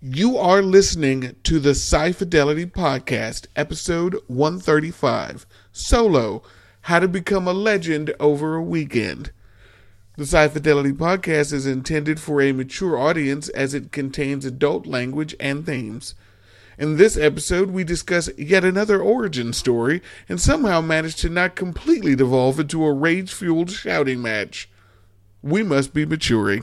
You are listening to the Sci Fidelity Podcast, episode 135 Solo How to Become a Legend Over a Weekend. The Sci Fidelity Podcast is intended for a mature audience as it contains adult language and themes. In this episode, we discuss yet another origin story and somehow manage to not completely devolve into a rage fueled shouting match. We must be maturing.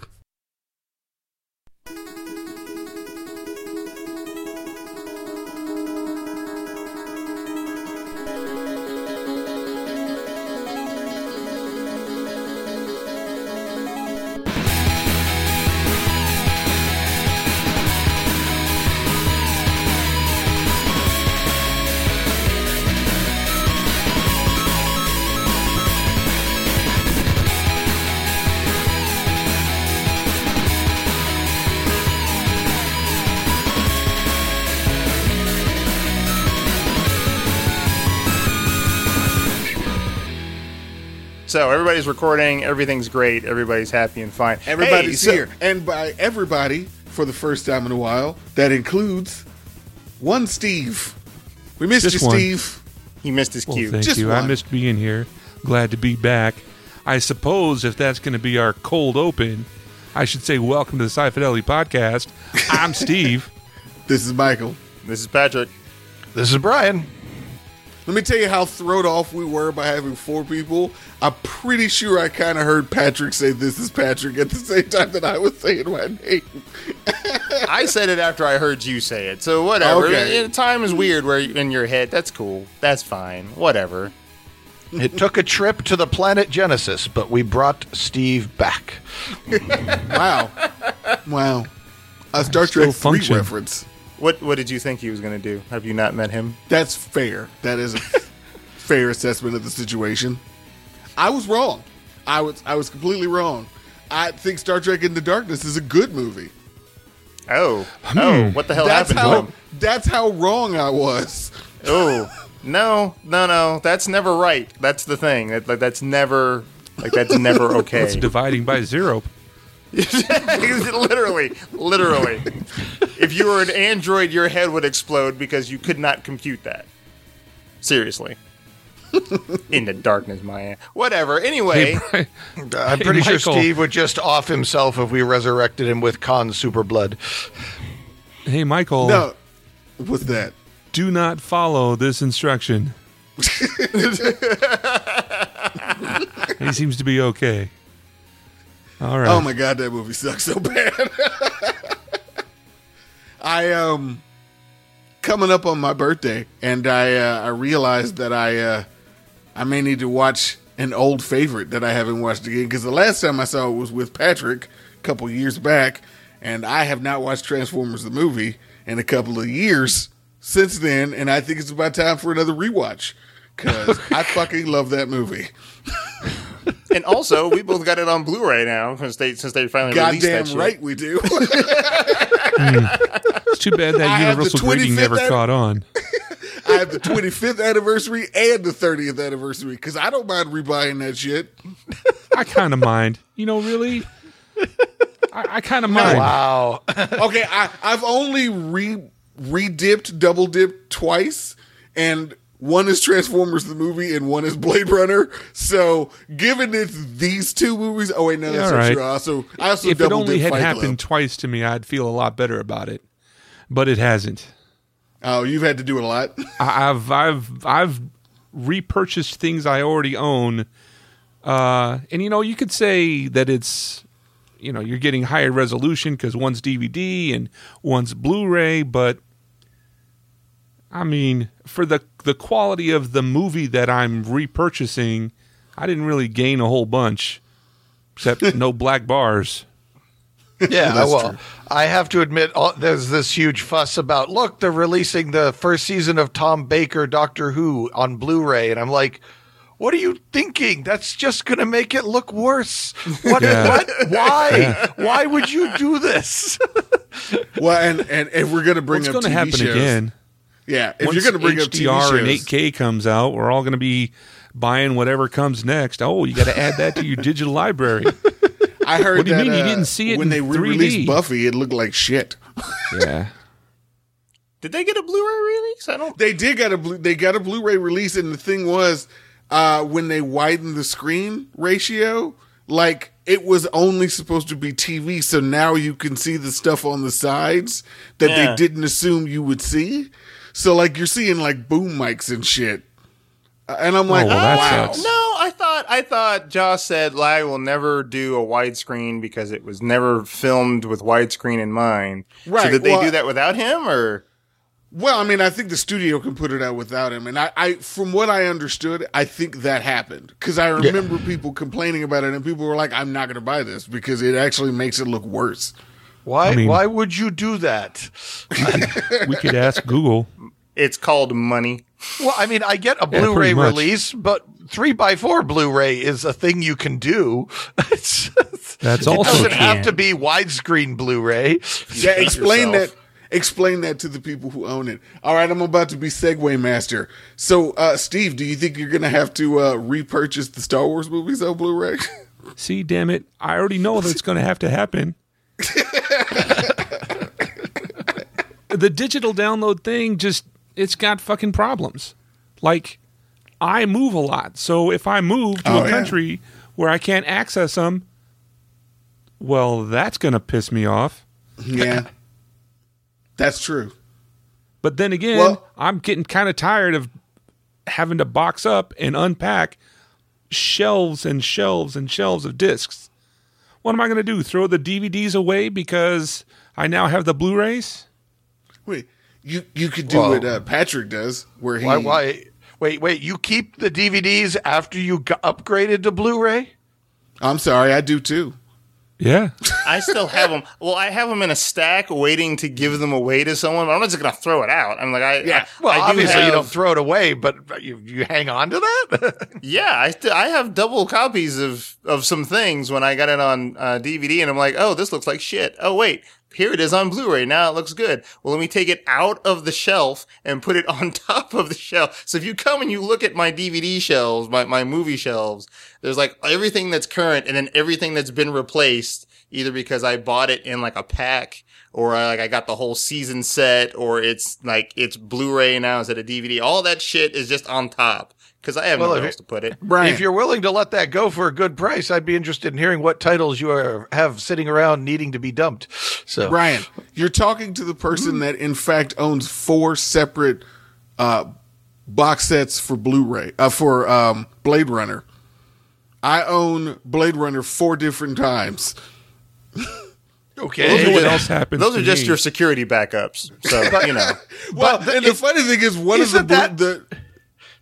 So everybody's recording. Everything's great. Everybody's happy and fine. Everybody's Hey, so- here. And by everybody, for the first time in a while, that includes one Steve. We missed Just you, one. Steve. He missed his Well, cue. thank Just you. I missed being here. Glad to be back. I suppose if that's going to be our cold open, I should say welcome to the Sci Fidelity Podcast. I'm Steve. This is Michael. this is Patrick. This is Brian. Let me tell you how thrown off we were by having four people. I'm pretty sure I kind of heard Patrick say, This is Patrick, at the same time that I was saying my name. I said it after I heard you say it. So whatever. Okay. Time is weird where in your head. That's cool. That's fine. Whatever. It took a trip to the planet Genesis, but we brought Steve back. Wow. wow. A Star still Trek 3 function. reference. What What did you think he was going to do? Have you not met him? That's fair. That is a fair assessment of the situation. I was wrong. I was I was completely wrong. I think Star Trek Into Darkness is a good movie. Oh. Hmm. Oh. What the hell That's happened how to him? that's how wrong I was. Oh. No. No. No. That's never right. That's the thing. That, that- that's never. Like that's never okay. It's dividing by zero. literally, literally. if you were an android, your head would explode because you could not compute that. Seriously. In the darkness, Maya. Whatever. Anyway, Hey, Brian, uh, I'm Hey, pretty sure Steve would just off himself if we resurrected him with Khan super blood. hey, Michael, No. What's that? do not follow this instruction. he seems to be okay. All right. Oh my god, that movie sucks so bad. I um coming up on my birthday, and I uh, I realized that I uh, I may need to watch an old favorite that I haven't watched again because the last time I saw it was with Patrick a couple years back, and I have not watched Transformers the movie in a couple of years since then, and I think it's about time for another rewatch because I fucking love that movie. and also we both got it on Blu-ray now since they since they finally released that Goddamn shit. right we do. Hmm. it's too bad that have the universal grading 25th never ep- caught on. I have the 25th anniversary and the 30th anniversary because I don't mind rebuying that shit. I kind of mind. You know, really? I, I kind of mind. Wow. Okay, I, I've only re re-dipped, double dipped twice, and one is Transformers the movie and one is Blade Runner. So, given it's these two movies, oh wait, no, that's all not right. true. I also, I also if it only had Fight happened Club. twice to me, I'd feel a lot better about it. But it hasn't. Oh, you've had to do it a lot. I've I've I've repurchased things I already own, uh, and you know you could say that it's you know you're getting higher resolution because one's DVD and one's Blu-ray, but I mean for the the quality of the movie that I'm repurchasing, I didn't really gain a whole bunch, except no black bars. Yeah, That's well, true. I have to admit, all, there's this huge fuss about look, they're releasing the first season of Tom Baker Doctor Who on Blu-ray, and I'm like, what are you thinking? That's just going to make it look worse. What? Yeah. what? Why? Why would you do this? well, and, and if we're gonna bring What's up going to TV happen shows, again? Yeah, if Once you're gonna bring up TV HDR and 8K comes out, we're all going to be buying whatever comes next. Oh, you got to add that to your digital library. I heard What do you that mean you uh, didn't see it when in they re-released Buffy? It looked like shit. Yeah. Did they get a Blu-ray release? I don't. They did get a Blu- they got a Blu-ray release, and the thing was, uh, when they widened the screen ratio, like it was only supposed to be TV, so now you can see the stuff on the sides that Yeah. they didn't assume you would see. So like you're seeing like boom mics and shit, and I'm like, oh, well, oh, that wow. sucks. No, I thought I thought Joss said "Well, I will never do a widescreen because it was never filmed with widescreen in mind. Right. So Right, did they well- do that without him or? Well, I mean, I think the studio can put it out without him, and I, I from what I understood, I think that happened because I remember people complaining about it, and people were like, "I'm not going to buy this because it actually makes it look worse." Why? I mean- why would you do that? We could ask Google. It's called money. Well, I mean, I get a Blu-ray pretty much. release, but three by four Blu-ray is a thing you can do. It's, That's it also doesn't true. have to be widescreen Blu-ray. Yeah, explain that. Explain that to the people who own it. All right, I'm about to be Segway Master. So, uh, Steve, do you think you're going to have to uh, repurchase the Star Wars movies on Blu-ray? See, damn it. I already know that's going to have to happen. the digital download thing just, it's got fucking problems. Like, I move a lot. So if I move to Oh, a yeah. country where I can't access them, well, that's going to piss me off. yeah, that's true. But then again, Well- I'm getting kind of tired of having to box up and unpack shelves and shelves and shelves of discs. What am I going to do? Throw the DVDs away because I now have the Blu-rays? Wait, you you could do Well- what uh, Patrick does, where he Why? Why? Wait, wait. You keep the DVDs after you got upgraded to Blu-ray? I'm sorry, I do too. Yeah. I still have them. Well, I have them in a stack, waiting to give them away to someone. But I'm not just gonna throw it out. I'm like, I Yeah. I, Well, I do obviously you don't throw it away, but you you hang on to that. Yeah, I st- I have double copies of of some things when I got it on uh, DVD, and I'm like, oh, this looks like shit. Oh wait, here it is on Blu-ray. Now it looks good. Well, let me take it out of the shelf and put it on top of the shelf. So if you come and you look at my DVD shelves, my my movie shelves, there's like everything that's current, and then everything that's been replaced, either because I bought it in like a pack. Or uh, like I got the whole season set, or it's like it's Blu-ray now instead of DVD. All that shit is just on top because I have Well, nowhere if else to put it. Brian, If you're willing to let that go for a good price, I'd be interested in hearing what titles you are, have sitting around needing to be dumped. So, Brian, you're talking to the person that in fact owns four separate uh, box sets for Blu-ray uh, for um, Blade Runner. I own Blade Runner four different times. okay. Those, what else happens Those are just me. your security backups. So you know, Well, the- and the it- funny thing is, one of the that- the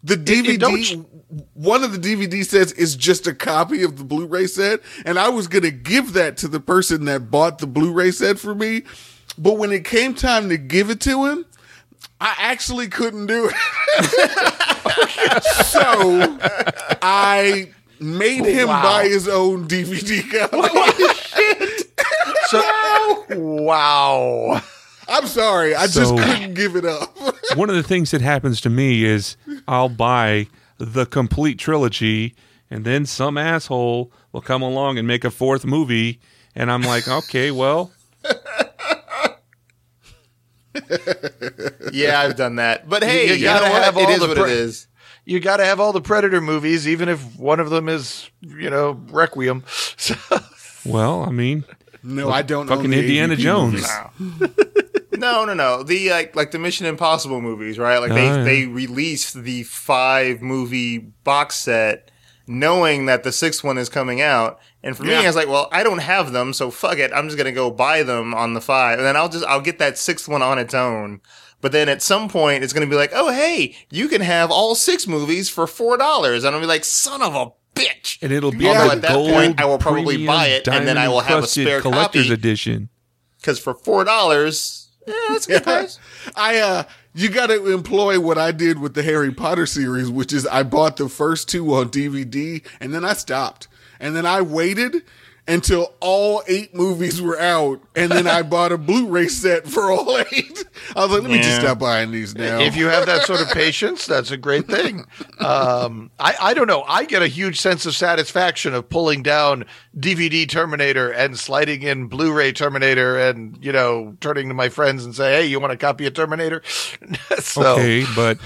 the DVD, don't- one of the DVD sets is just a copy of the Blu-ray set, and I was gonna give that to the person that bought the Blu-ray set for me, but when it came time to give it to him, I actually couldn't do it. so I made him Wow. buy his own DVD copy. So, wow. I'm sorry, I just couldn't give it up. One of the things that happens to me is I'll buy the complete trilogy and then some asshole will come along and make a fourth movie and I'm like, "Okay, well, yeah, I've done that. But hey, you you, gotta know what? have all is the what pre- it is. You got to have all the Predator movies, even if one of them is, you know, Requiem. So, well, I mean, No, I don't. own fucking the Indiana AVP Jones. No, no, no. The like, like the Mission Impossible movies, right? Like they Oh, yeah. they released the five movie box set, knowing that the sixth one is coming out. And for me, I was like, well, I don't have them, so fuck it. I'm just gonna go buy them on the five, and then I'll just I'll get that sixth one on its own. But then at some point, it's gonna be like, oh hey, you can have all six movies for four dollars, and I'll be like, son of a bitch. and it'll be Yeah, at that point, I will probably buy it, and then I will have a spare collector's copy. edition. Because for four dollars, yeah, that's a good price. I uh you got to employ what I did with the Harry Potter series, which is I bought the first two on DVD and then I stopped. And then I waited until all eight movies were out, and then I bought a Blu-ray set for all eight. I was like, let me just stop buying these now. If you have that sort of patience, that's a great thing. Um, I, I don't know. I get a huge sense of satisfaction of pulling down DVD Terminator and sliding in Blu-ray Terminator, and you know, turning to my friends and say, "Hey, you want a copy of Terminator?" so, Okay, but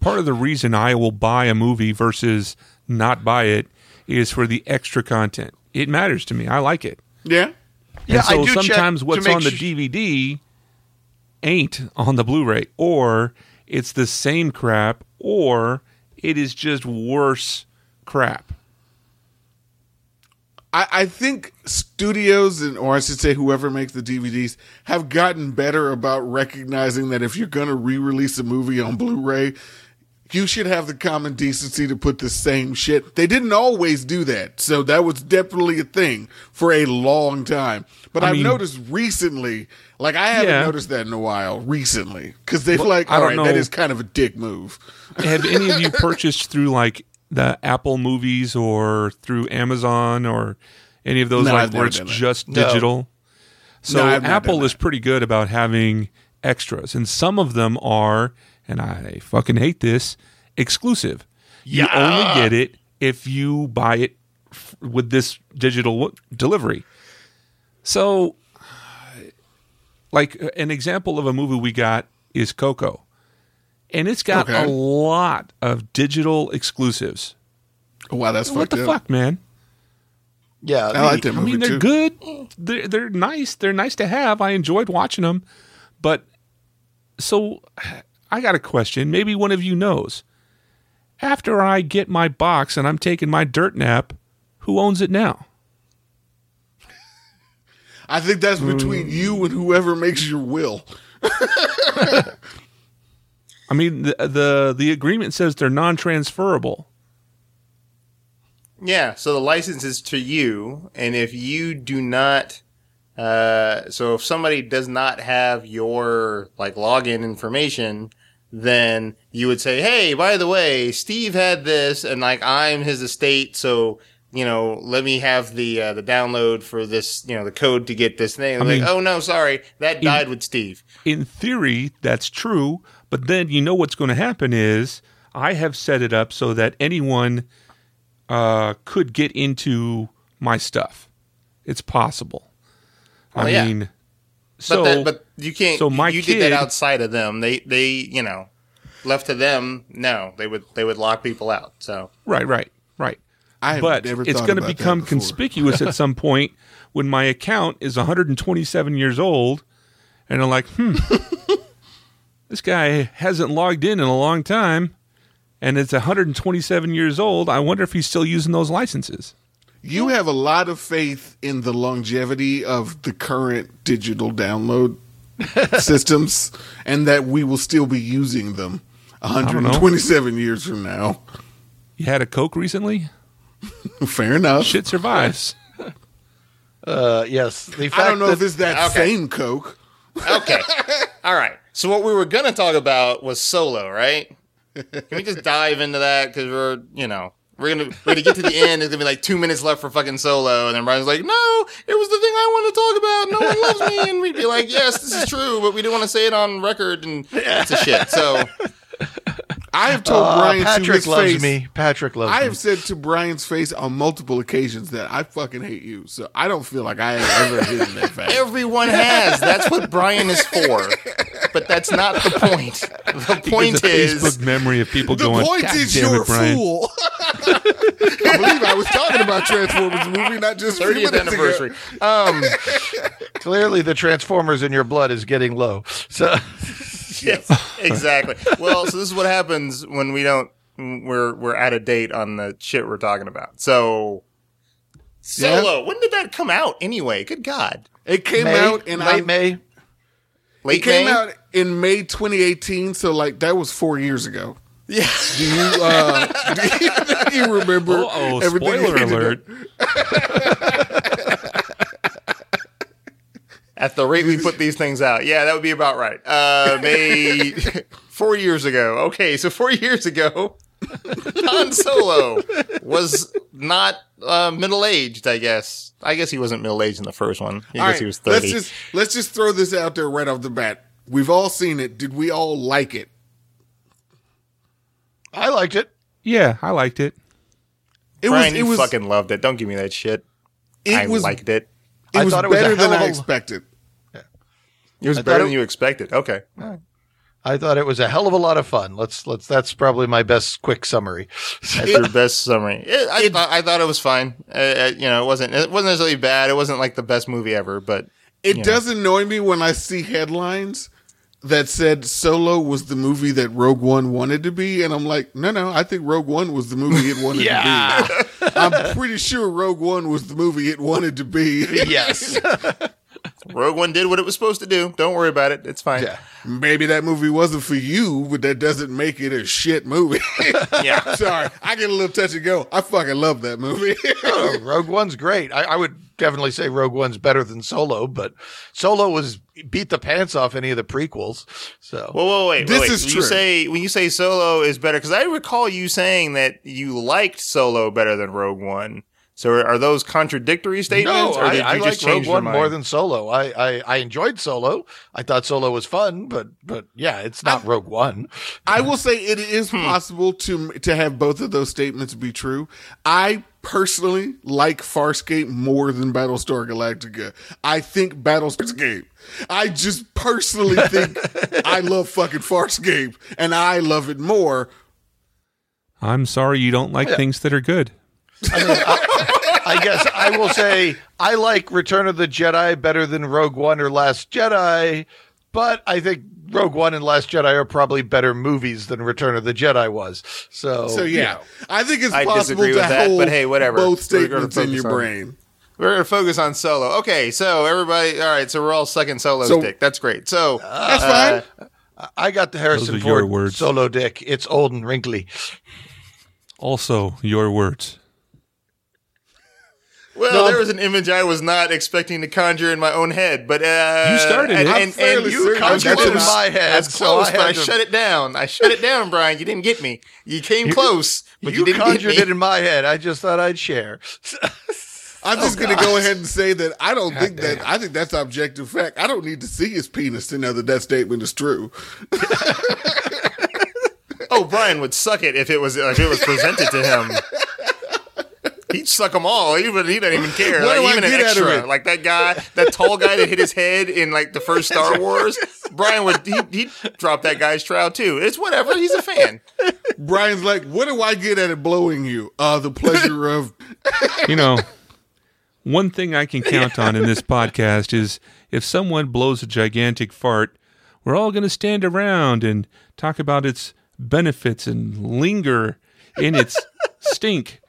part of the reason I will buy a movie versus not buy it is for the extra content. It matters to me. I like it. yeah, yeah, and so I do sometimes to what's on the su- DVD ain't on the Blu-ray, or it's the same crap, or it is just worse crap. I, I think studios and or I should say whoever makes the DVDs have gotten better about recognizing that if you're going to re-release a movie on Blu-ray, you should have the common decency to put the same shit. They didn't always do that, so that was definitely a thing for a long time. But I I've mean- noticed recently, like I haven't Yeah. noticed that in a while recently, because they've like, I don't right, know. is kind of a dick move. Have any of you purchased through like the Apple movies or through Amazon or any of those No, like I've where it's done that. just No. digital? So No, Apple is pretty good about having extras, and some of them are, and I fucking hate this, exclusive. You only get it if you buy it f- with this digital w- delivery. So, like uh, an example of a movie we got is Coco, and it's got Okay. a lot of digital exclusives. Wow, that's what fucked the up. fuck, man? Yeah, I like the- that I mean, they're too. good. They're they're nice. They're nice to have. I enjoyed watching them, but so I got a question. Maybe one of you knows. After I get my box and I'm taking my dirt nap, who owns it now? I think that's Mm. between you and whoever makes your will. I mean, the the the agreement says they're non-transferable. Yeah, so the license is to you, and if you do not, uh, so if somebody does not have your like login information, then you would say, "Hey, by the way, Steve had this, and like I'm his estate, so you know, let me have the uh, the download for this, you know, the code to get this thing." Like, mean- "Oh no, sorry, that died with Steve." in theory, that's true, but then you know what's going to happen is I have set it up so that anyone uh, could get into my stuff. It's possible. I Well, yeah. mean, But so that, but you can't. so my you did that outside of them. They they you know, left to them. No, they would they would lock people out. So. right, right, right. I But never it's going to become conspicuous at some point when my account is 127 years old, and I'm like, hmm, this guy hasn't logged in in a long time, and it's 127 years old. I wonder if he's still using those licenses. You have a lot of faith in the longevity of the current digital download systems and that we will still be using them 127 years from now. You had a Coke recently? Fair enough. Shit survives. uh, yes. The fact I don't know that, if it's that Okay. same Coke. Okay. All right. So what we were gonna talk about was solo, right? Can we just dive into that because we're you know we're gonna we're gonna get to the end. There's gonna be like two minutes left for fucking solo, and then Brian's like, "No, it was the thing I wanted to talk about. No one loves me," and we'd be like, "Yes, this is true, but we didn't want to say it on record, and it's a shit." So I have told Uh, Brian to Patrick his loves face. me. Patrick loves me. I me. have said to Brian's face on multiple occasions that I fucking hate you. So I don't feel like I have ever hidden that fact. everyone has. That's what Brian is for. But that's not the point. The point a is. Facebook memory of people The going, point God is you're it, Brian. a fool. I believe I was talking about Transformers movie, not just 30th 30th anniversary. Um, Clearly, the Transformers in your blood is getting low. So, yes, exactly. Well, so this is what happens when we don't we're we're out of date on the shit we're talking about. So Solo, when did that come out anyway? Good God. It came May, out in late I, May. Late It came May? out in May 2018, so like that was four years ago. Yeah. Do you uh, do you, do you remember? Oh, spoiler alert. up- At the rate we put these things out. Yeah, that would be about right. Uh May four years ago. Okay, so four years ago. Han Solo was not uh, middle aged. I guess. I guess he wasn't middle aged in the first one. I All guess right, he was thirty. let's just let's just throw this out there right off the bat. We've all seen it. Did we all like it? I liked it. Yeah, I liked it. It Brian, was. It you was. fucking loved it. Don't give me that shit. it I was. liked it. It I was thought it was better than hell of I a- expected. It was I better thought than you expected. Okay. I thought it was a hell of a lot of fun. Let's let's. That's probably my best quick summary. That's your best summary. It, I, thought, I thought it was fine. Uh, uh, you know, it wasn't. It wasn't necessarily bad. It wasn't like the best movie ever. But It Yeah. does annoy me when I see headlines that said Solo was the movie that Rogue One wanted to be, and I'm like, no, no, I think Rogue One was the movie it wanted Yeah. to be. I'm pretty sure Rogue One was the movie it wanted to be. yes. Rogue One did what it was supposed to do. Don't worry about it. It's fine. Yeah. Maybe that movie wasn't for you, but that doesn't make it a shit movie. Yeah. Sorry, I get a little touch and go. I fucking love that movie. Oh, Rogue One's great. I, I would definitely say Rogue One's better than Solo, but Solo was beat the pants off any of the prequels. So Whoa, whoa, wait. This wait. is when true. You say when you say Solo is better because I recall you saying that you liked Solo better than Rogue One. So are, are those contradictory no, statements, or I, you I just like change Rogue One mind? more than Solo. I, I, I enjoyed Solo. I thought Solo was fun, but but yeah, it's not Rogue One. I will say it is hmm. possible to to have both of those statements be true. I personally like Farscape more than Battlestar Galactica. I think Battlestar I just personally think I love fucking Farscape, and I love it more. I'm sorry you don't like things that are good. I guess I will say I like Return of the Jedi better than Rogue One or Last Jedi, but I think Rogue One and Last Jedi are probably better movies than Return of the Jedi was. So, So you yeah, know. I think it's I possible disagree to with that, hold but hey, whatever. both statements in your focus on- brain. We're gonna focus on Solo. Okay, so everybody, all right. So we're all sucking Solo's So- dick. That's great. So That's uh, fine. I got the Harrison Those your Ford words. solo dick. It's old and wrinkly. Also, your words. Well, No, there was an image I was not expecting to conjure in my own head, but uh, You started and, it. I'm and, and you certain conjured it in my head, That's so close, I but had I to- shut it down. I shut it down, Brian. You didn't get me. You came close, but you, you didn't conjured get it in my head. I just thought I'd share. I'm just going to go ahead and say that I don't think that. I think that's objective fact. I don't need to see his penis to know that that statement is true. oh, Brian would suck it if it was if it was presented to him. He'd suck them all. Even he doesn't even care. What like, even an get out of extra, like that guy, that tall guy that hit his head in like the first Star Wars. Brian would he he'd drop that guy's trowel too. It's whatever. He's a fan. Brian's like, "What do I get at it blowing you? Uh, the pleasure of." You know, one thing I can count on in this podcast is if someone blows a gigantic fart, we're all going to stand around and talk about its benefits and linger in its stink.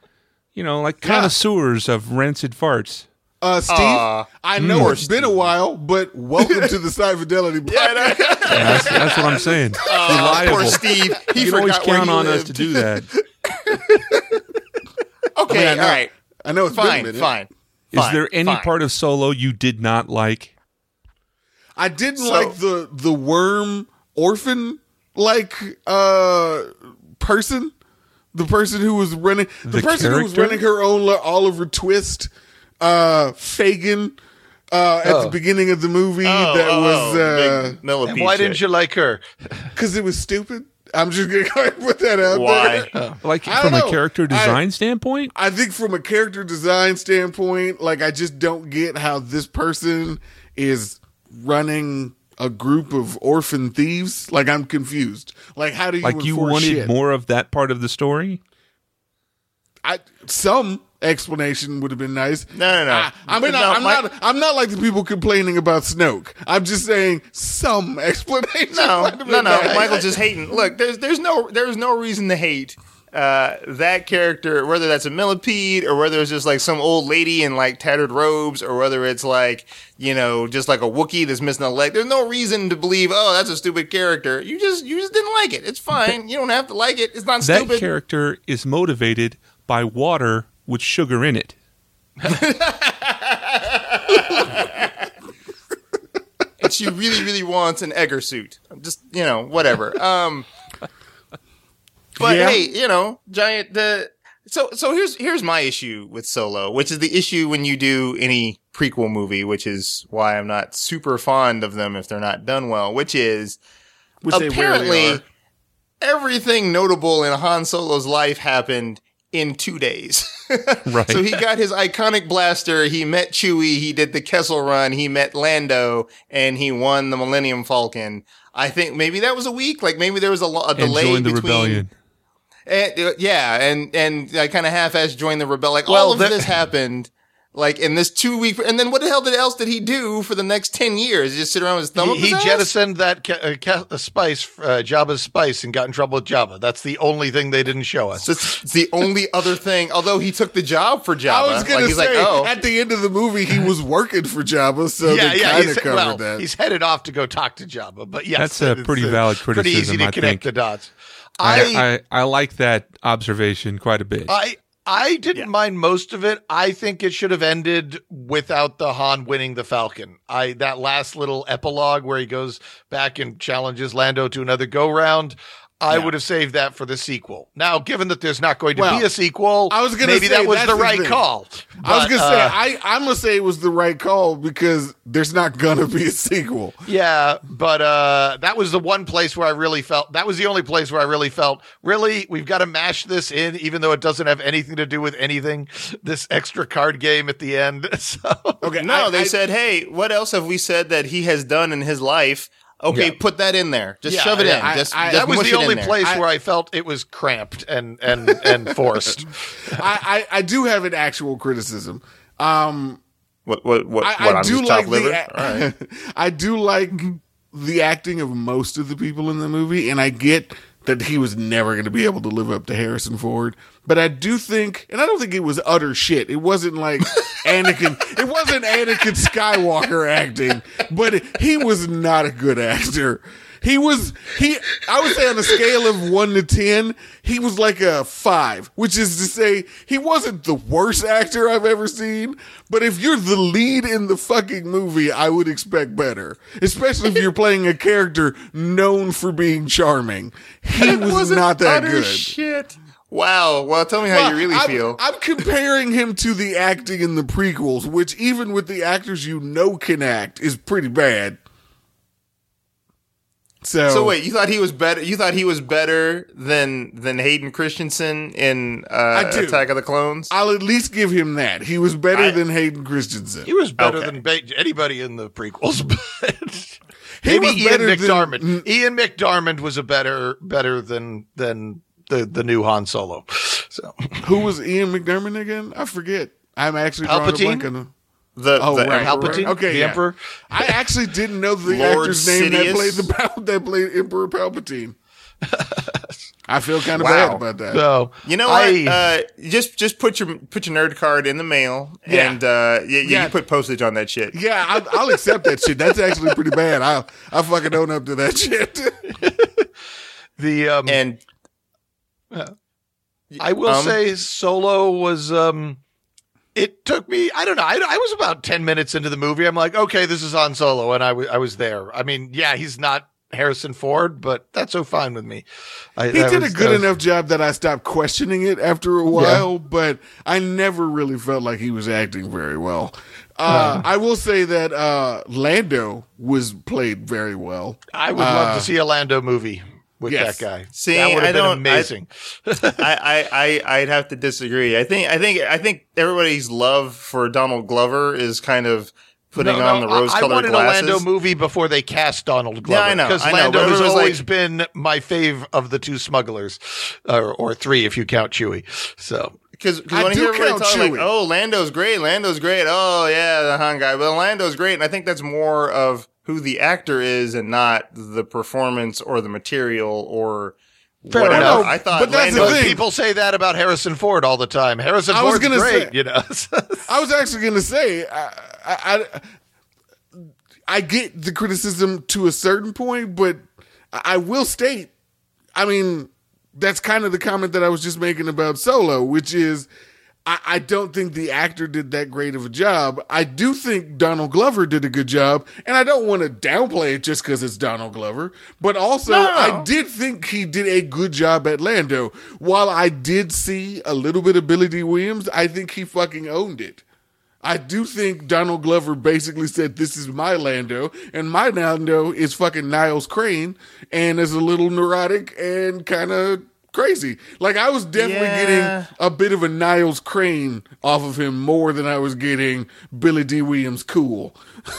You know, like connoisseurs of rancid farts. Uh, Steve, Aw, I know it's been a while, but welcome to the Sci Fidelity podcast. That's, that's what I'm saying. Reliable. Poor Steve. He you can always forgot count he on us to do that. Okay, I know, all right, I know it's been a fine, minute. Fine. Is there any fine. part of Solo you did not like? I didn't So- like the the worm orphan like uh person, the person who was running, the, The person who was running her own Oliver Twist, uh, Fagin. Uh, at the beginning of the movie, Oh, that oh, was oh, uh, big millipede And why didn't you like her? because it was stupid. I'm just gonna go ahead and put that out Why? there. Oh. Like I from don't a know. character I- design standpoint? I think from a character design standpoint, like I just don't get how this person is running a group of orphan thieves. Like I'm confused. Like how do you Like you wanted shit? more of that part of the story? I some explanation would have been nice. No, no, no. I, I mean, No, I, am my- not. I'm not like the people complaining about Snoke. I'm just saying some explanation. No, would have been no, no. nice. Michael's just hating. Look, there's there's no there's no reason to hate uh, that character, whether that's a millipede or whether it's just like some old lady in like tattered robes, or whether it's like you know just like a Wookiee that's missing a leg. There's no reason to believe, oh, that's a stupid character. You just you just didn't like it. It's fine. You don't have to like it. It's not That stupid. That character is motivated by water with sugar in it. and she really really wants an Egger suit. Just you know whatever. Um. But Yeah. hey, you know, giant the so so here's here's my issue with Solo, which is the issue when you do any prequel movie, which is why I'm not super fond of them if they're not done well, which is Which apparently are. everything notable in Han Solo's life happened in two days. Right. So he got his iconic blaster. He met Chewie. He did the Kessel Run. He met Lando, and he won the Millennium Falcon. I think maybe that was a week. Like maybe there was a, a and delay the between. rebellion. And, uh, yeah, and and I kind of half-assed joined the rebel. Like Well, all of the- this happened, like in this two week. And then what the hell did else did he do for the next ten years? He Just sit around with his thumb up He, he his ass? jettisoned that ca- uh, ca- uh, spice, uh, Jabba's spice, and got in trouble with Jabba. That's the only thing they didn't show us. It's it's the only other thing. Although he took the job for Jabba, I was gonna like, he's say like, oh, at the end of the movie he was working for Jabba, so they kind he's, of covered well, that. he's headed off to go talk to Jabba. But yes, That's a pretty valid Pretty easy to I connect think. the dots. I, I, I, I like that observation quite a bit. I I didn't mind most of it. I think it should have ended without the Han winning the Falcon. I that last little epilogue where he goes back and challenges Lando to another go round. I Yeah. would have saved that for the sequel. Now, given that there's not going to Well, be a sequel, I was gonna maybe say, that was the the right thing. call. I was gonna uh, say I I'm gonna say it was the right call because there's not gonna be a sequel. Yeah, but uh, that was the one place where I really felt that was the only place where I really felt really we've got to mash this in, even though it doesn't have anything to do with anything. This extra card game at the end. So Okay, no. I- they I- said, hey, what else have we said that he has done in his life? Okay, Yeah. put that in there. Just Yeah, shove it yeah, in. I- just, I- just that was the only place I- where I felt it was cramped and and and forced. I, I I do have an actual criticism. Um, What? What? What? I, what I do like liver. the All right. I do like the acting of most of the people in the movie, and I get that he was never going to be able to live up to Harrison Ford. But I do think, and I don't think it was utter shit. It wasn't like Anakin. It wasn't Anakin Skywalker acting, but he was not a good actor. He was he. I would say on a scale of one to ten, he was like a five, which is to say he wasn't the worst actor I've ever seen. But if you're the lead in the fucking movie, I would expect better, especially if you're playing a character known for being charming. He It was wasn't not that good. Shit. Wow. Well, tell me how Well, you really I'm, feel. I'm comparing him to the acting in the prequels, which even with the actors you know can act is pretty bad. So, so wait, you thought he was better? You thought he was better than than Hayden Christensen in uh, I do. Attack of the Clones? I'll at least give him that. He was better I- than Hayden Christensen. He was better Okay. than ba- anybody in the prequels. But He maybe was Ian better than- McDarmid. Ian McDiarmid was a better better than than the the new Han Solo. So Who was Ian McDermott again? I forget. I'm actually drawing a Palpatine? blank on him. The Oh, the right. Emperor? Palpatine, Okay, the yeah. Emperor. I actually didn't know the Lord actor's name that played the Pal- that played Emperor Palpatine. I feel kind of Wow. bad about that. So You know what? I, uh, just just put your put your nerd card in the mail, Yeah. and uh, yeah, yeah, Yeah. you put postage on that shit. Yeah, I'll, I'll accept that shit. That's actually pretty bad. I I fucking own up to that shit. the um, And I will Um, say Solo was um it took me I don't know I, I was about 10 minutes into the movie. I'm like okay this is on Solo and I wa- I was there. I mean yeah he's not Harrison Ford but that's so fine with me. I, he did was- a good was- enough job that I stopped questioning it after a while, but I never really felt like he was acting very well. Uh, I will say that uh, Lando was played very well. I would love to see a Lando movie with yes. that guy See, that would I have been amazing I, I, I I'd have to disagree. I think I think I think everybody's love for Donald Glover is kind of putting No, on no, the rose I, I wanted glasses. a Lando movie before they cast Donald Glover. Yeah, I know, Because I know, Lando has was like- always been my fave of the two smugglers, or, or three if you count Chewie. So Because I when I hear everybody count talk like, "Oh, Lando's great, Lando's great," oh yeah, the Han guy, but Lando's great, and I think that's more of who the actor is and not the performance or the material or Fair whatever. enough. I thought But that's the thing. people say that about Harrison Ford all the time. Harrison I was Ford's gonna great, say- you know. I was actually going to say, I, I, I, I get the criticism to a certain point, but I I will state, I mean, that's kind of the comment that I was just making about Solo, which is, I, I don't think the actor did that great of a job. I do think Donald Glover did a good job, and I don't want to downplay it just because it's Donald Glover. But also, No. I did think he did a good job at Lando. While I did see a little bit of Billy Dee Williams, I think he fucking owned it. I do think Donald Glover basically said, This is my Lando, and my Lando is fucking Niles Crane and is a little neurotic and kind of crazy. Like, I was definitely Yeah. getting a bit of a Niles Crane off of him more than I was getting Billy Dee Williams cool.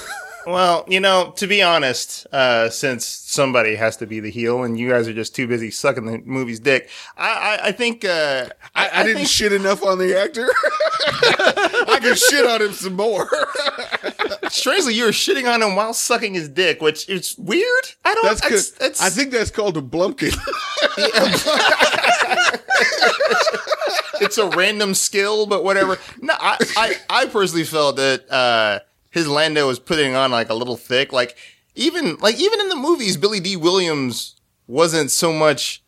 Well, you know, to be honest, uh, since somebody has to be the heel, and you guys are just too busy sucking the movie's dick, I, I, I think uh, I, I, didn't think- shit enough on the actor. I can shit on him some more. Strangely you were shitting on him while sucking his dick, which is weird. I don't. That's That's, that's, I think that's called a blumpkin. it's a random skill, but whatever. No, I, I, I personally felt that uh, his Lando was putting on like a little thick. Like even like even in the movies, Billy Dee Williams wasn't so much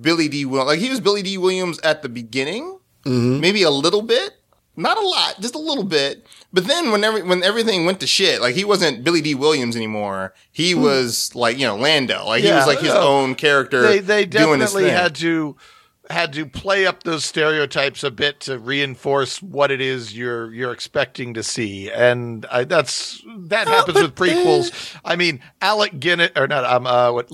Billy D. Will like he was Billy Dee Williams at the beginning, maybe a little bit, not a lot, just a little bit. But then when every, when everything went to shit, like he wasn't Billy Dee Williams anymore. He was like you know Lando, like he was like his no. own character. they they definitely had to had to play up those stereotypes a bit to reinforce what it is you're you're expecting to see, and I, that's that happens with prequels. I mean, Alec Guinness or not? Um, uh, what?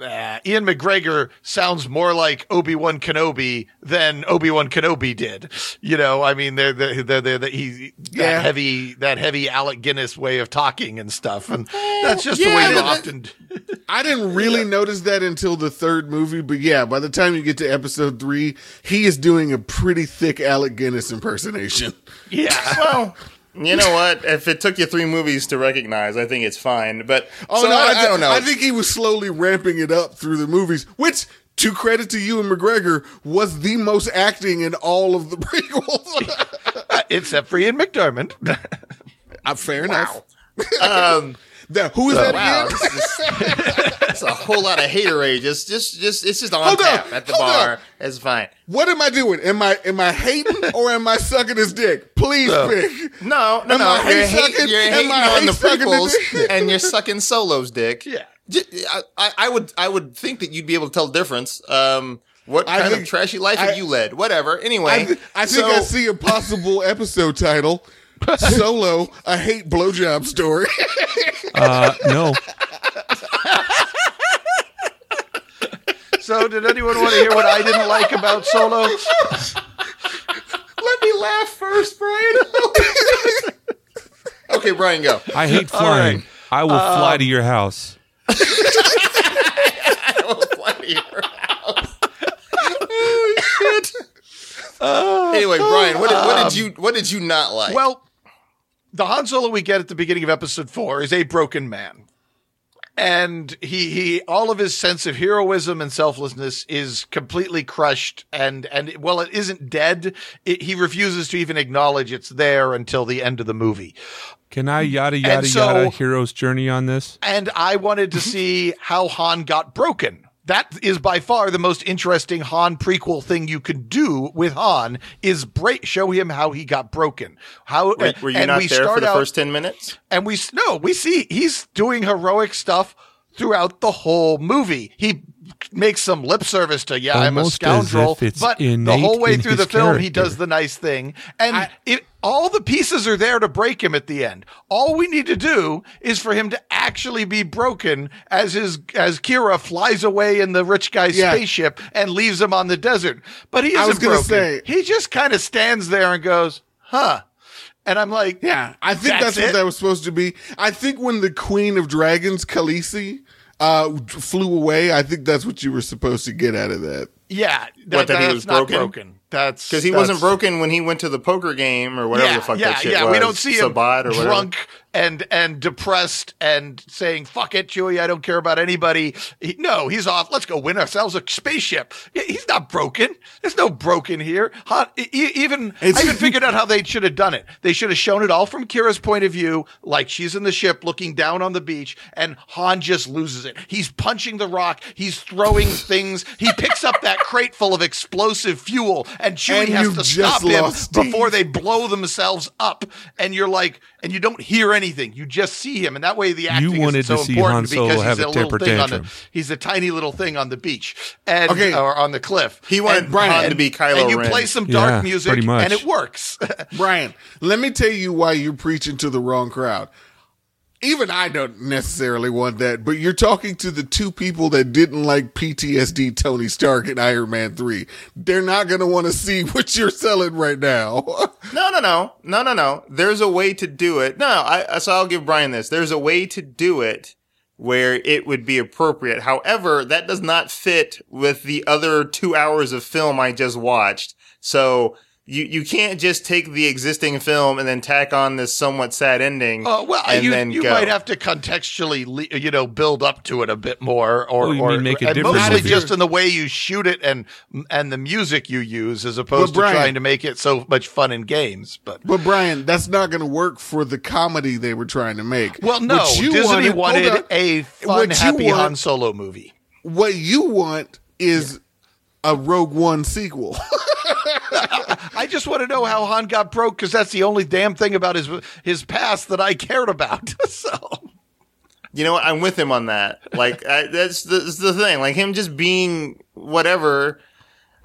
Uh, Ewan McGregor sounds more like Obi Wan Kenobi than Obi Wan Kenobi did. You know, I mean, they're they're they're, they're, he Yeah. that heavy that heavy Alec Guinness way of talking and stuff, and that's just the way they often. I didn't really notice that until the third movie, but yeah, by the time you get to episode three, he is doing a pretty thick Alec Guinness impersonation. Yeah. Well, you know what? If it took you three movies to recognize, I think it's fine. But Oh so no, I, I, I don't know. I think he was slowly ramping it up through the movies, which, to credit to Ewan McGregor, was the most acting in all of the prequels. Except for Ian McDermott. uh, fair enough. um, Who is that wow, again? it's a whole lot of haterade. Just, just, just, it's just on Hold tap up, at the bar. up. It's fine. What am I doing? Am I am I hating or am I sucking his dick? Please pick. No, no, Am no. I You're, hate sucking? you're hating I on the prequels, and you're sucking Solo's dick. Yeah. I would, I would think that you'd be able to tell the difference. Um, what kind think- of trashy life I- have you led? Whatever. Anyway, I, th- I think so- I see a possible episode title: "Solo: A Hate Blowjob Story." Uh, no. So, did anyone want to hear what I didn't like about Solo? Let me laugh first, Brian. okay, Brian, go. I hate flying. I will fly to your house. anyway, Brian, what did, what did you what did you not like? Well, the Han Solo we get at the beginning of episode four is a broken man. And he, he, all of his sense of heroism and selflessness is completely crushed. And, and well, it isn't dead. It, he refuses to even acknowledge it's there until the end of the movie. Can I yada yada so- yada hero's journey on this? And I wanted to mm-hmm. see how Han got broken. That is by far the most interesting Han prequel thing you could do with Han is break, show him how he got broken. How were, were you and not we there for the out- first ten minutes? and we no, we see he's doing heroic stuff throughout the whole movie. He makes some lip service to yeah, I'm a scoundrel, if it's but the whole way through the his film he does the nice thing, and it all the pieces are there to break him at the end. All we need to do is for him to actually be broken as his as Qi'ra flies away in the rich guy's Yeah. spaceship and leaves him on the desert. But he isn't was gonna broken. say- he just kind of stands there and goes, "Huh." And I'm like, Yeah, I think That's that's, what that was supposed to be. I think when the Queen of Dragons, Khaleesi, uh, flew away, I think that's what you were supposed to get out of that. Yeah, that, What, that he was not broken? broken. That's Because he that's- wasn't broken when he went to the poker game or whatever Yeah, the fuck yeah, that shit yeah. was. We don't see him Sabat or drunk and and depressed and saying "fuck it, Chewie, I don't care about anybody." He, no, he's off. Let's go win ourselves a spaceship. He's not broken. There's no broken here. E- even It's- I even figured out how they should have done it. They should have shown it all from Qi'ra's point of view, like she's in the ship looking down on the beach, and Han just loses it. He's punching the rock. He's throwing things. He picks up that that crate full of explosive fuel, and Chewie And has to stop him before they blow themselves up. And you're like, and you don't hear anything. You just see him, and that way the acting wanted is so to see important Han Solo because have he's a a little temper thing on the he's a tiny little thing on the beach and Okay. or on the cliff. He wanted And- Brian- Han to be Kylo and you Ren. play some dark Yeah, music, much. and it works. Brian, let me tell you why you're preaching to the wrong crowd. Even I don't necessarily want that, but you're talking to the two people that didn't like PTSD Tony Stark in Iron Man 3. They're not going to want to see what you're selling right now. No, no, no, no, no, no. There's a way to do it. No, I so I'll give Brian this. There's a way to do it where it would be appropriate. However, that does not fit with the other two hours of film I just watched. So you you can't just take the existing film and then tack on this somewhat sad ending. Uh, well, and you, then you go. might have to contextually, you know, build up to it a bit more, or, Oh, you or mean make it and different mostly just in the way you shoot it and and the music you use, as opposed But Brian- to trying to make it so much fun in games. But but Brian, that's not going to work for the comedy they were trying to make. well, no, What you Disney hold wanted a fun, happy want- Han Solo movie. What you want is a Rogue One sequel. I just want to know how Han got broke because that's the only damn thing about his his past that I cared about. so You know what? I'm with him on that. Like I, that's, the, that's the thing. Like him just being whatever.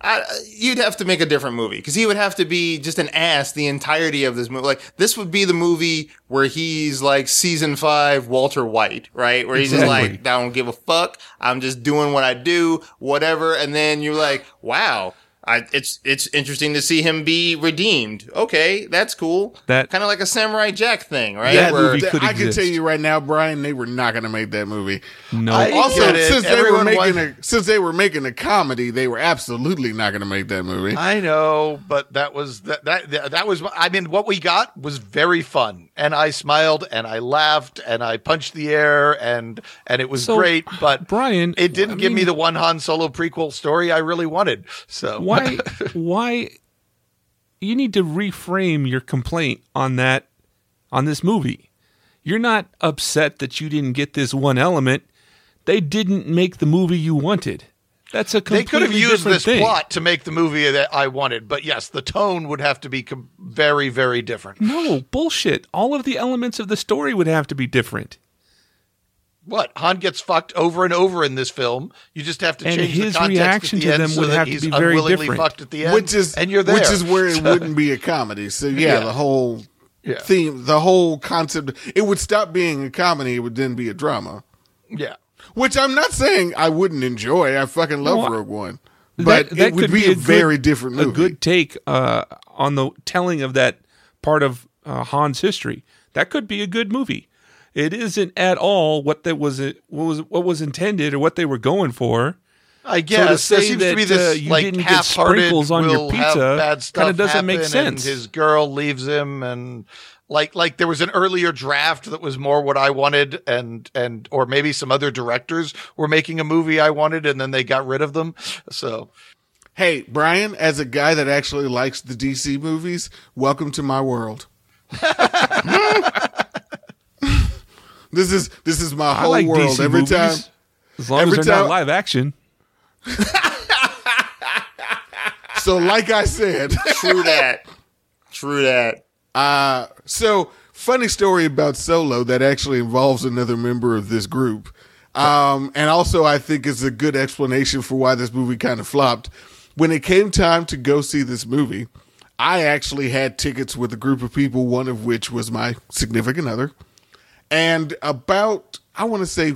I, you'd have to make a different movie because he would have to be just an ass the entirety of this movie. Like this would be the movie where he's like season five Walter White, right? Where he's Exactly. just like, I don't give a fuck. I'm just doing what I do, whatever. And then you're like, wow. I, it's it's interesting to see him be redeemed. Okay, that's cool. That- kind of like a Samurai Jack thing, right? That Where- movie could I can tell you right now, Brian, they were not going to make that movie. No, I- Also, get it. since they were making wants- a since they were making a comedy, they were absolutely not going to make that movie. I know, but that was that that that was. I mean, what we got was very fun, and I smiled and I laughed and I punched the air and and it was So, great. But Brian, it didn't I give me the one Han Solo prequel story I really wanted. So why why you need to reframe your complaint on that on this movie you're not upset that you didn't get this one element they didn't make the movie you wanted that's a they could have used this thing. plot to make the movie that I wanted, but yes, the tone would have to be com- very, very different. no bullshit all of the elements of the story would have to be different What Han gets fucked over and over in this film. You just have to And change his the context reaction at the to end them so would that have to he's be very unwillingly different. fucked at the end, which is and you're there, which is where it wouldn't be a comedy. So yeah, Yeah. the whole Yeah. theme, the whole concept, it would stop being a comedy. It would then be a drama. yeah. Which I'm not saying I wouldn't enjoy. I fucking love No, I- Rogue One, but That- that it would could be, a, good- very different movie. a good take uh, on the telling of that part of uh, Han's history. That could be a good movie. It isn't at all what that was what was what was intended or what they were going for. I guess to guess say there seems that, to be this uh, you like didn't get sprinkles on your pizza bad kinda doesn't make sense. His girl leaves him, and like like there was an earlier draft that was more what I wanted, and and or maybe some other directors were making a movie I wanted, and then they got rid of them. So Hey, Brian, as a guy that actually likes the DC movies, welcome to my world. this is this is my I whole like world. DC every movies, time, as long every as they're time- not live action. so like I said, True that. True that. Uh, so funny story about Solo that actually involves another member of this group. Um, and also I think is a good explanation for why this movie kind of flopped. When it came time to go see this movie, I actually had tickets with a group of people, one of which was my significant other. And about, I want to say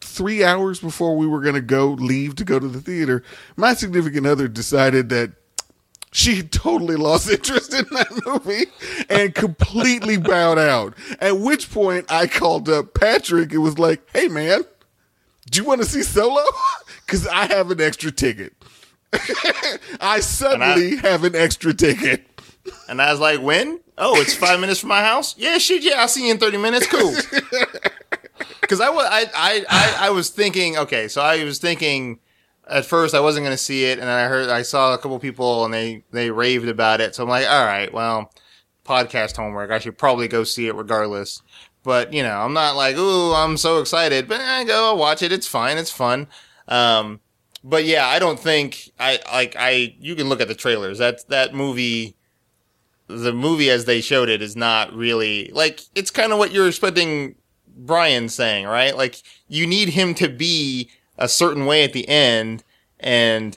three hours before we were going to go leave to go to the theater, my significant other decided that she totally lost interest in that movie and completely bowed out. At which point I called up Patrick and was like, hey man, do you want to see Solo? Because I have an extra ticket. I suddenly have an extra ticket. And I was like, when? Oh, it's five minutes from my house? Yeah, shit, yeah, I'll see you in 30 minutes. Cool. Because I, wa- I, I, I, I was thinking, okay, so I was thinking at first I wasn't going to see it. And then I heard, I saw a couple people and they, they raved about it. So I'm like, all right, well, podcast homework. I should probably go see it regardless. But, you know, I'm not like, ooh, I'm so excited. But I go, I'll watch it. It's fine. It's fun. Um, but yeah, I don't think I like I. You can look at the trailers. That's that movie. The movie as they showed it is not really like it's kind of what you're expecting Brian saying, right? Like you need him to be a certain way at the end, and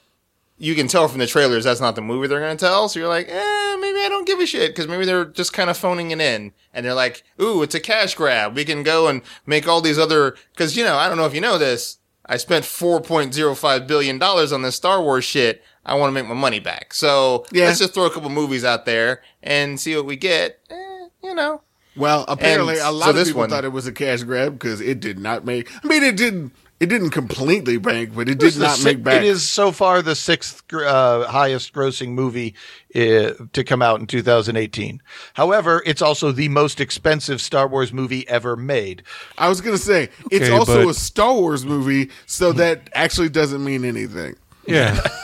you can tell from the trailers that's not the movie they're going to tell. So you're like, eh, maybe I don't give a shit because maybe they're just kind of phoning it in, and they're like, ooh, it's a cash grab. We can go and make all these other because you know I don't know if you know this. I spent four point zero five billion dollars on this Star Wars shit. I want to make my money back. So Yeah. let's just throw a couple movies out there and see what we get. Eh, you know. Well, apparently And a lot so of people one- thought it was a cash grab because it did not make. I mean, it didn't. It didn't completely bank, but it did It's the not si- make back. It is so far the sixth uh, highest grossing movie uh, to come out in 2018. However, it's also the most expensive Star Wars movie ever made. I was gonna say it's Okay, also but- a Star Wars movie, so that actually doesn't mean anything. Yeah.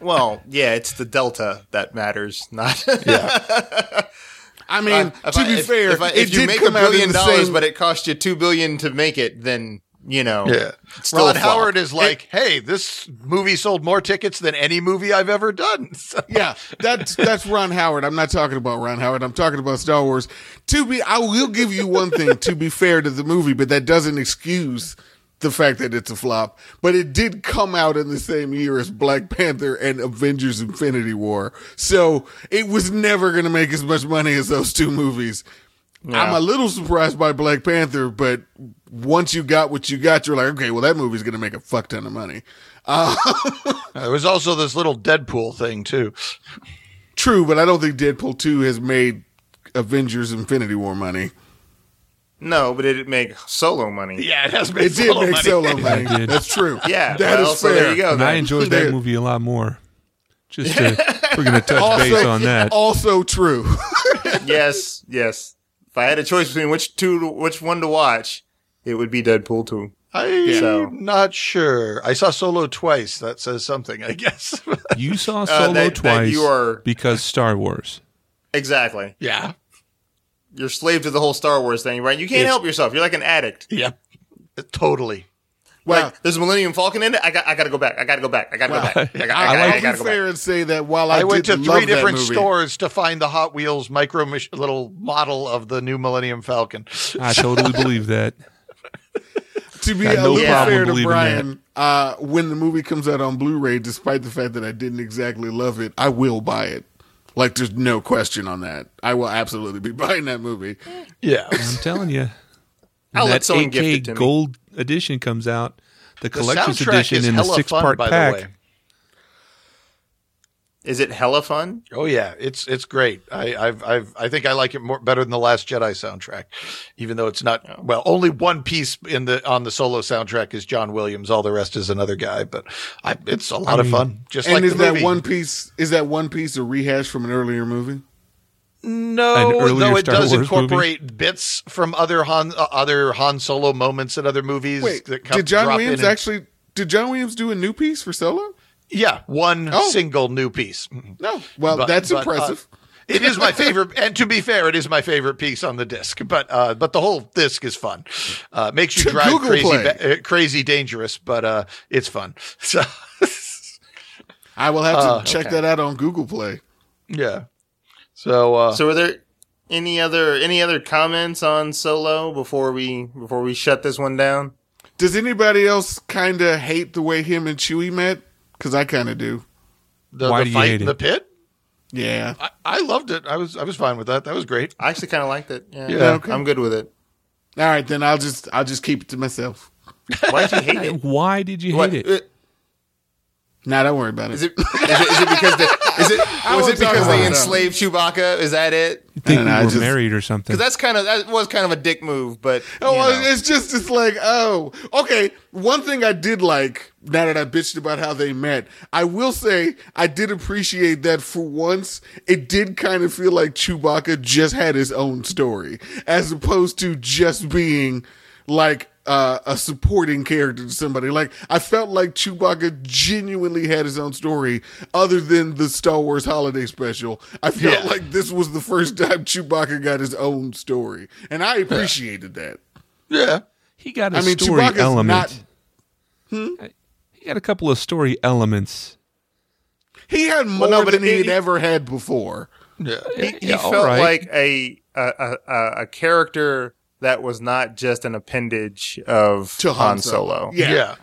Well, yeah, it's the delta that matters, not. Yeah. I mean, Uh, to I- be if- fair, if, I- it if you did make a come out billion dollars, same. but it cost you two billion to make it, then you know. Yeah. Ron. Howard is like, hey, this movie sold more tickets than any movie I've ever done. So- yeah, that's that's Ron Howard. I'm not talking about Ron Howard. I'm talking about Star Wars. To be, I will give you one thing. to be fair to the movie, but that doesn't excuse the fact that it's a flop. But it did come out in the same year as Black Panther and Avengers: Infinity War, so it was never going to make as much money as those two movies. I'm a little surprised by Black Panther, but once you got what you got, you're like, okay, well, that movie's going to make a fuck ton of money. Uh, there was also this little Deadpool thing too. True, but I don't think Deadpool 2 has made Avengers Infinity War money. No, but it did make solo money. Yeah, it has made It did solo make money. solo money. did. That's true. Yeah, that is well, so fair. there you go. And I enjoyed that movie a lot more. Just to, we're going to touch base on that. also true. yes, yes. If I had a choice between which two, which one to watch, it would be Deadpool 2. I'm So- not sure. I saw Solo twice. That says something, I guess. You saw Solo Uh, that- that twice you are- because Star Wars. Exactly. yeah. You're slave to the whole Star Wars thing, right? You can't It's- help yourself. You're like an addict. Yep. Totally. Wow. Like there's a Millennium Falcon in it. I got. I got to go back. I got to go back. I got to go back. I, got, I, I, got, like I got to to be go fair back. and say that while I, I, went to three different movie- stores to find the Hot Wheels micro mach- little model of the new Millennium Falcon. I totally believe that. To be a no little problem fair to Brian, uh, when the movie comes out on Blu-ray, despite the fact that I didn't exactly love it, I will buy it. Like, there's no question on that. I will absolutely be buying that movie. Yeah. I'm telling you. I'll let that someone gift 8K it to me. gold edition comes out, the The collector's soundtrack edition is in the hella six part by pack. the way. Is it hella fun? Oh yeah, it's it's great. I I've, I've I think I like it more better than the Last Jedi soundtrack, even though it's not well. Only one piece in the on the solo soundtrack is John Williams. All the rest is another guy. But I, it's a lot of fun. Just and like is the that movie. one piece? Is that one piece a rehash from an earlier movie? An No, though it Star does Wars incorporate bits from other Han uh, other Han Solo moments in other movies. Wait, that come, did John Williams and- actually? Did John Williams do a new piece for Solo? Yeah, one Oh. single new piece. No. Well, But- that's but, uh, impressive. it is my favorite, and to be fair, it is my favorite piece on the disc. But uh, but the whole disc is fun. Uh, makes you To drive Google crazy, ba- uh, crazy dangerous, but uh, it's fun. So I will have to uh, check okay. that out on Google Play. yeah. So uh, So, are there any other any other comments on Solo before we before we shut this one down? Does anybody else kind of hate the way him and Chewie met? Because I kind of do. the, Why the do you fight hate in it? the pit. Yeah. I, I loved it. I was I was fine with that. That was great. I actually kind of liked it. Yeah, Yeah. Okay. I'm good with it. All right, then I'll just I'll just keep it to myself. Why did you hate it? Why did you What- hate it? Nah, don't worry about it. Is it, is it is it because the is it was won't it talk because about they that. enslaved Chewbacca? Is that it? You think we know, were just- married or something? Because that's kind of that was kind of a dick move, but Oh, know. it's just it's like oh okay. One thing I did like now that I bitched about how they met, I will say I did appreciate that for once it did kind of feel like Chewbacca just had his own story as opposed to just being like uh, a supporting character to somebody. Like I felt like Chewbacca genuinely had his own story, other than the Star Wars Holiday Special. I felt Yeah. like this was the first time Chewbacca got his own story, and I appreciated that. Yeah. he got a I mean, story Chewbacca's element. not. He he had a couple of story elements. He had more no, than he'd ever had before. Yeah. He, he Yeah, felt right. like a a, a a a character that was not just an appendage of To Han Han Solo. Solo. Yeah. yeah.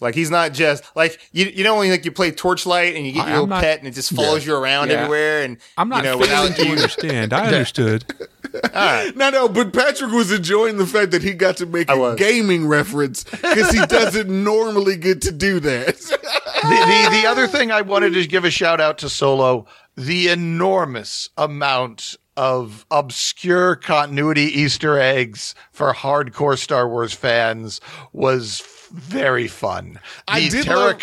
Like he's not just like you. You know when like you play Torchlight and you get I- your little not- pet and it just follows you around Yeah. everywhere and I'm not you know failing to you. understand. I understood. All right. No, no, but Patrick was enjoying the fact that he got to make I a was. gaming reference because he doesn't normally get to do that. the, the the other thing I wanted to give a shout out to Solo, the enormous amount of obscure continuity Easter eggs for hardcore Star Wars fans was very fun. I The did I was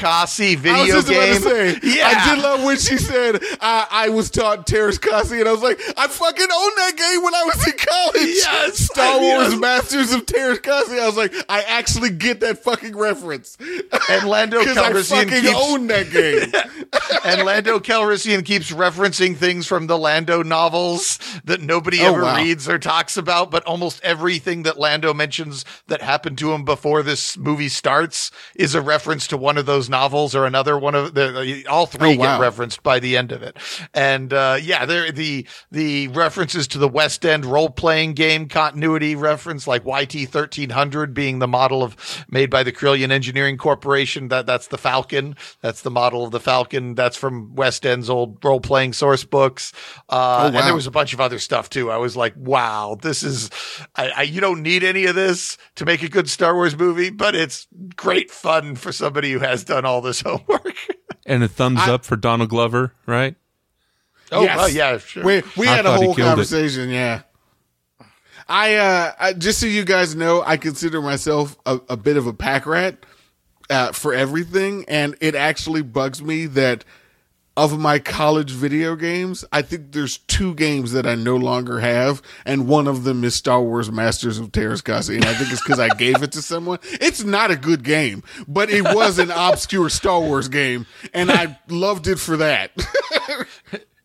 video just game. about to say, yeah. I did love when she said, I, I was taught Teräs Käsi, and I was like, I fucking owned that game when I was in college. Yes, Star I mean, Wars I- Masters of Teräs Käsi. I was like, I actually get that fucking reference. And Lando Calrissian fucking keeps own that game. and Lando Calrissian keeps referencing things from the Lando novels that nobody Oh, ever wow. reads or talks about, but almost everything that Lando mentions that happened to him before this movie starts is a reference to one of those novels or another one of the all three Oh, wow. get referenced by the end of it. And uh, yeah, there the the references to the West End role playing game continuity reference, like YT thirteen hundred being the model of made by the Corellian Engineering Corporation. That that's the Falcon. That's the model of the Falcon. That's from West End's old role playing source books. Uh, Oh, And there was a bunch of other stuff too. I was like, wow, this is. I, I you don't need any of this to make a good Star Wars movie, but it's great fun for somebody who has done all this homework. And a thumbs up for Donald Glover, right? oh Yes. well, yeah, sure. We we I had a whole killed it. conversation. Yeah. I uh I, just so you guys know, I consider myself a, a bit of a pack rat uh, for everything, and it actually bugs me that of my college video games, I think there's two games that I no longer have, and one of them is Star Wars Masters of Teräs Käsi, and I think it's because I gave it to someone. It's not a good game, but it was an obscure Star Wars game, and I loved it for that.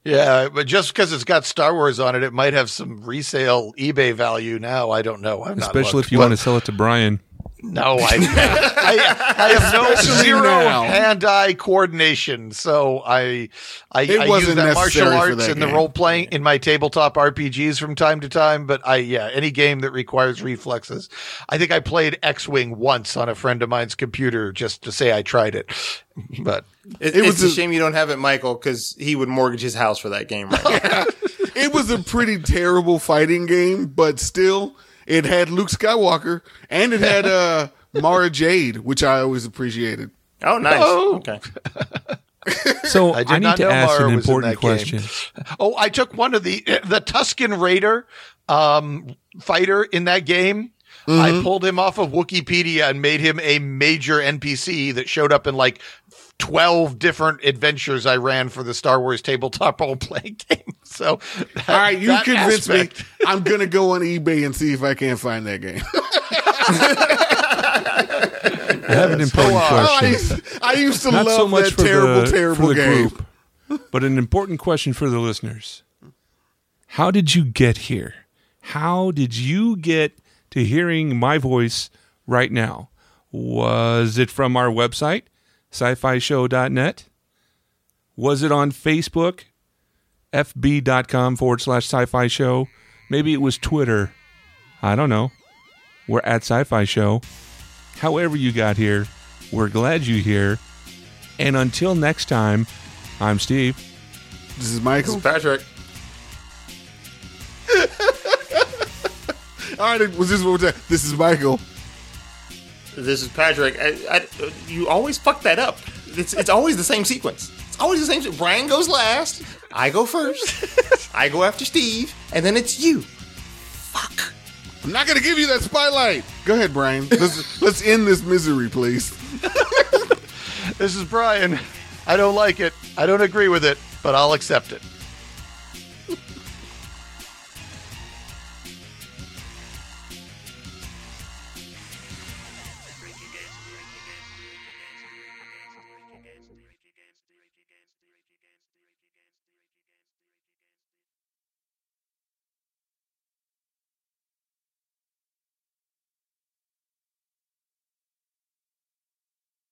Yeah, but just because it's got Star Wars on it, it might have some resale eBay value now. I don't know. I've not Especially looked, if you but- want to sell it to Brian. No, I, I, I have no zero now. hand-eye coordination, so I I, It I use wasn't that martial arts that in the role playing in my tabletop RPGs from time to time. But I yeah, any game that requires reflexes. I think I played X-wing once on a friend of mine's computer just to say I tried it, but It, It it's was a, a- shame you don't have it, Michael, because he would mortgage his house for that game right now. it was a pretty terrible fighting game, but still, it had Luke Skywalker and it had uh, Mara Jade, which I always appreciated. oh, nice. Oh. Okay. So I I, did need not to know ask Mara an important that game. question. Oh, I took one of the the Tusken Raider um, fighter in that game. I pulled him off of Wikipedia and made him a major NPC that showed up in like twelve different adventures I ran for the Star Wars tabletop role playing game. So, that, All right, you that convinced aspect- me. I'm gonna go on eBay and see if I can't find that game. I have an important Oh, I, question. used, I used to Not love so much that terrible, the, terrible game. group, but an important question for the listeners. How did you get here? How did you get to hearing my voice right now? Was it from our website, sci-fi show.net? Was it on Facebook, fb.com forward slash sci-fi show? Maybe it was Twitter. I don't know. We're at sci-fi show. However you got here, we're glad you're here. And until next time, I'm Steve. This is Michael. This is Patrick. All right, was this what we're saying? This is Michael. This is Patrick. I, I, you always fuck that up. It's, it's always the same sequence. It's always the same. Brian goes last. I go first. I go after Steve, and then it's you. Fuck. I'm not gonna give you that spotlight. Go ahead, Brian. Let's let's end this misery, please. This is Brian. I don't like it. I don't agree with it, but I'll accept it.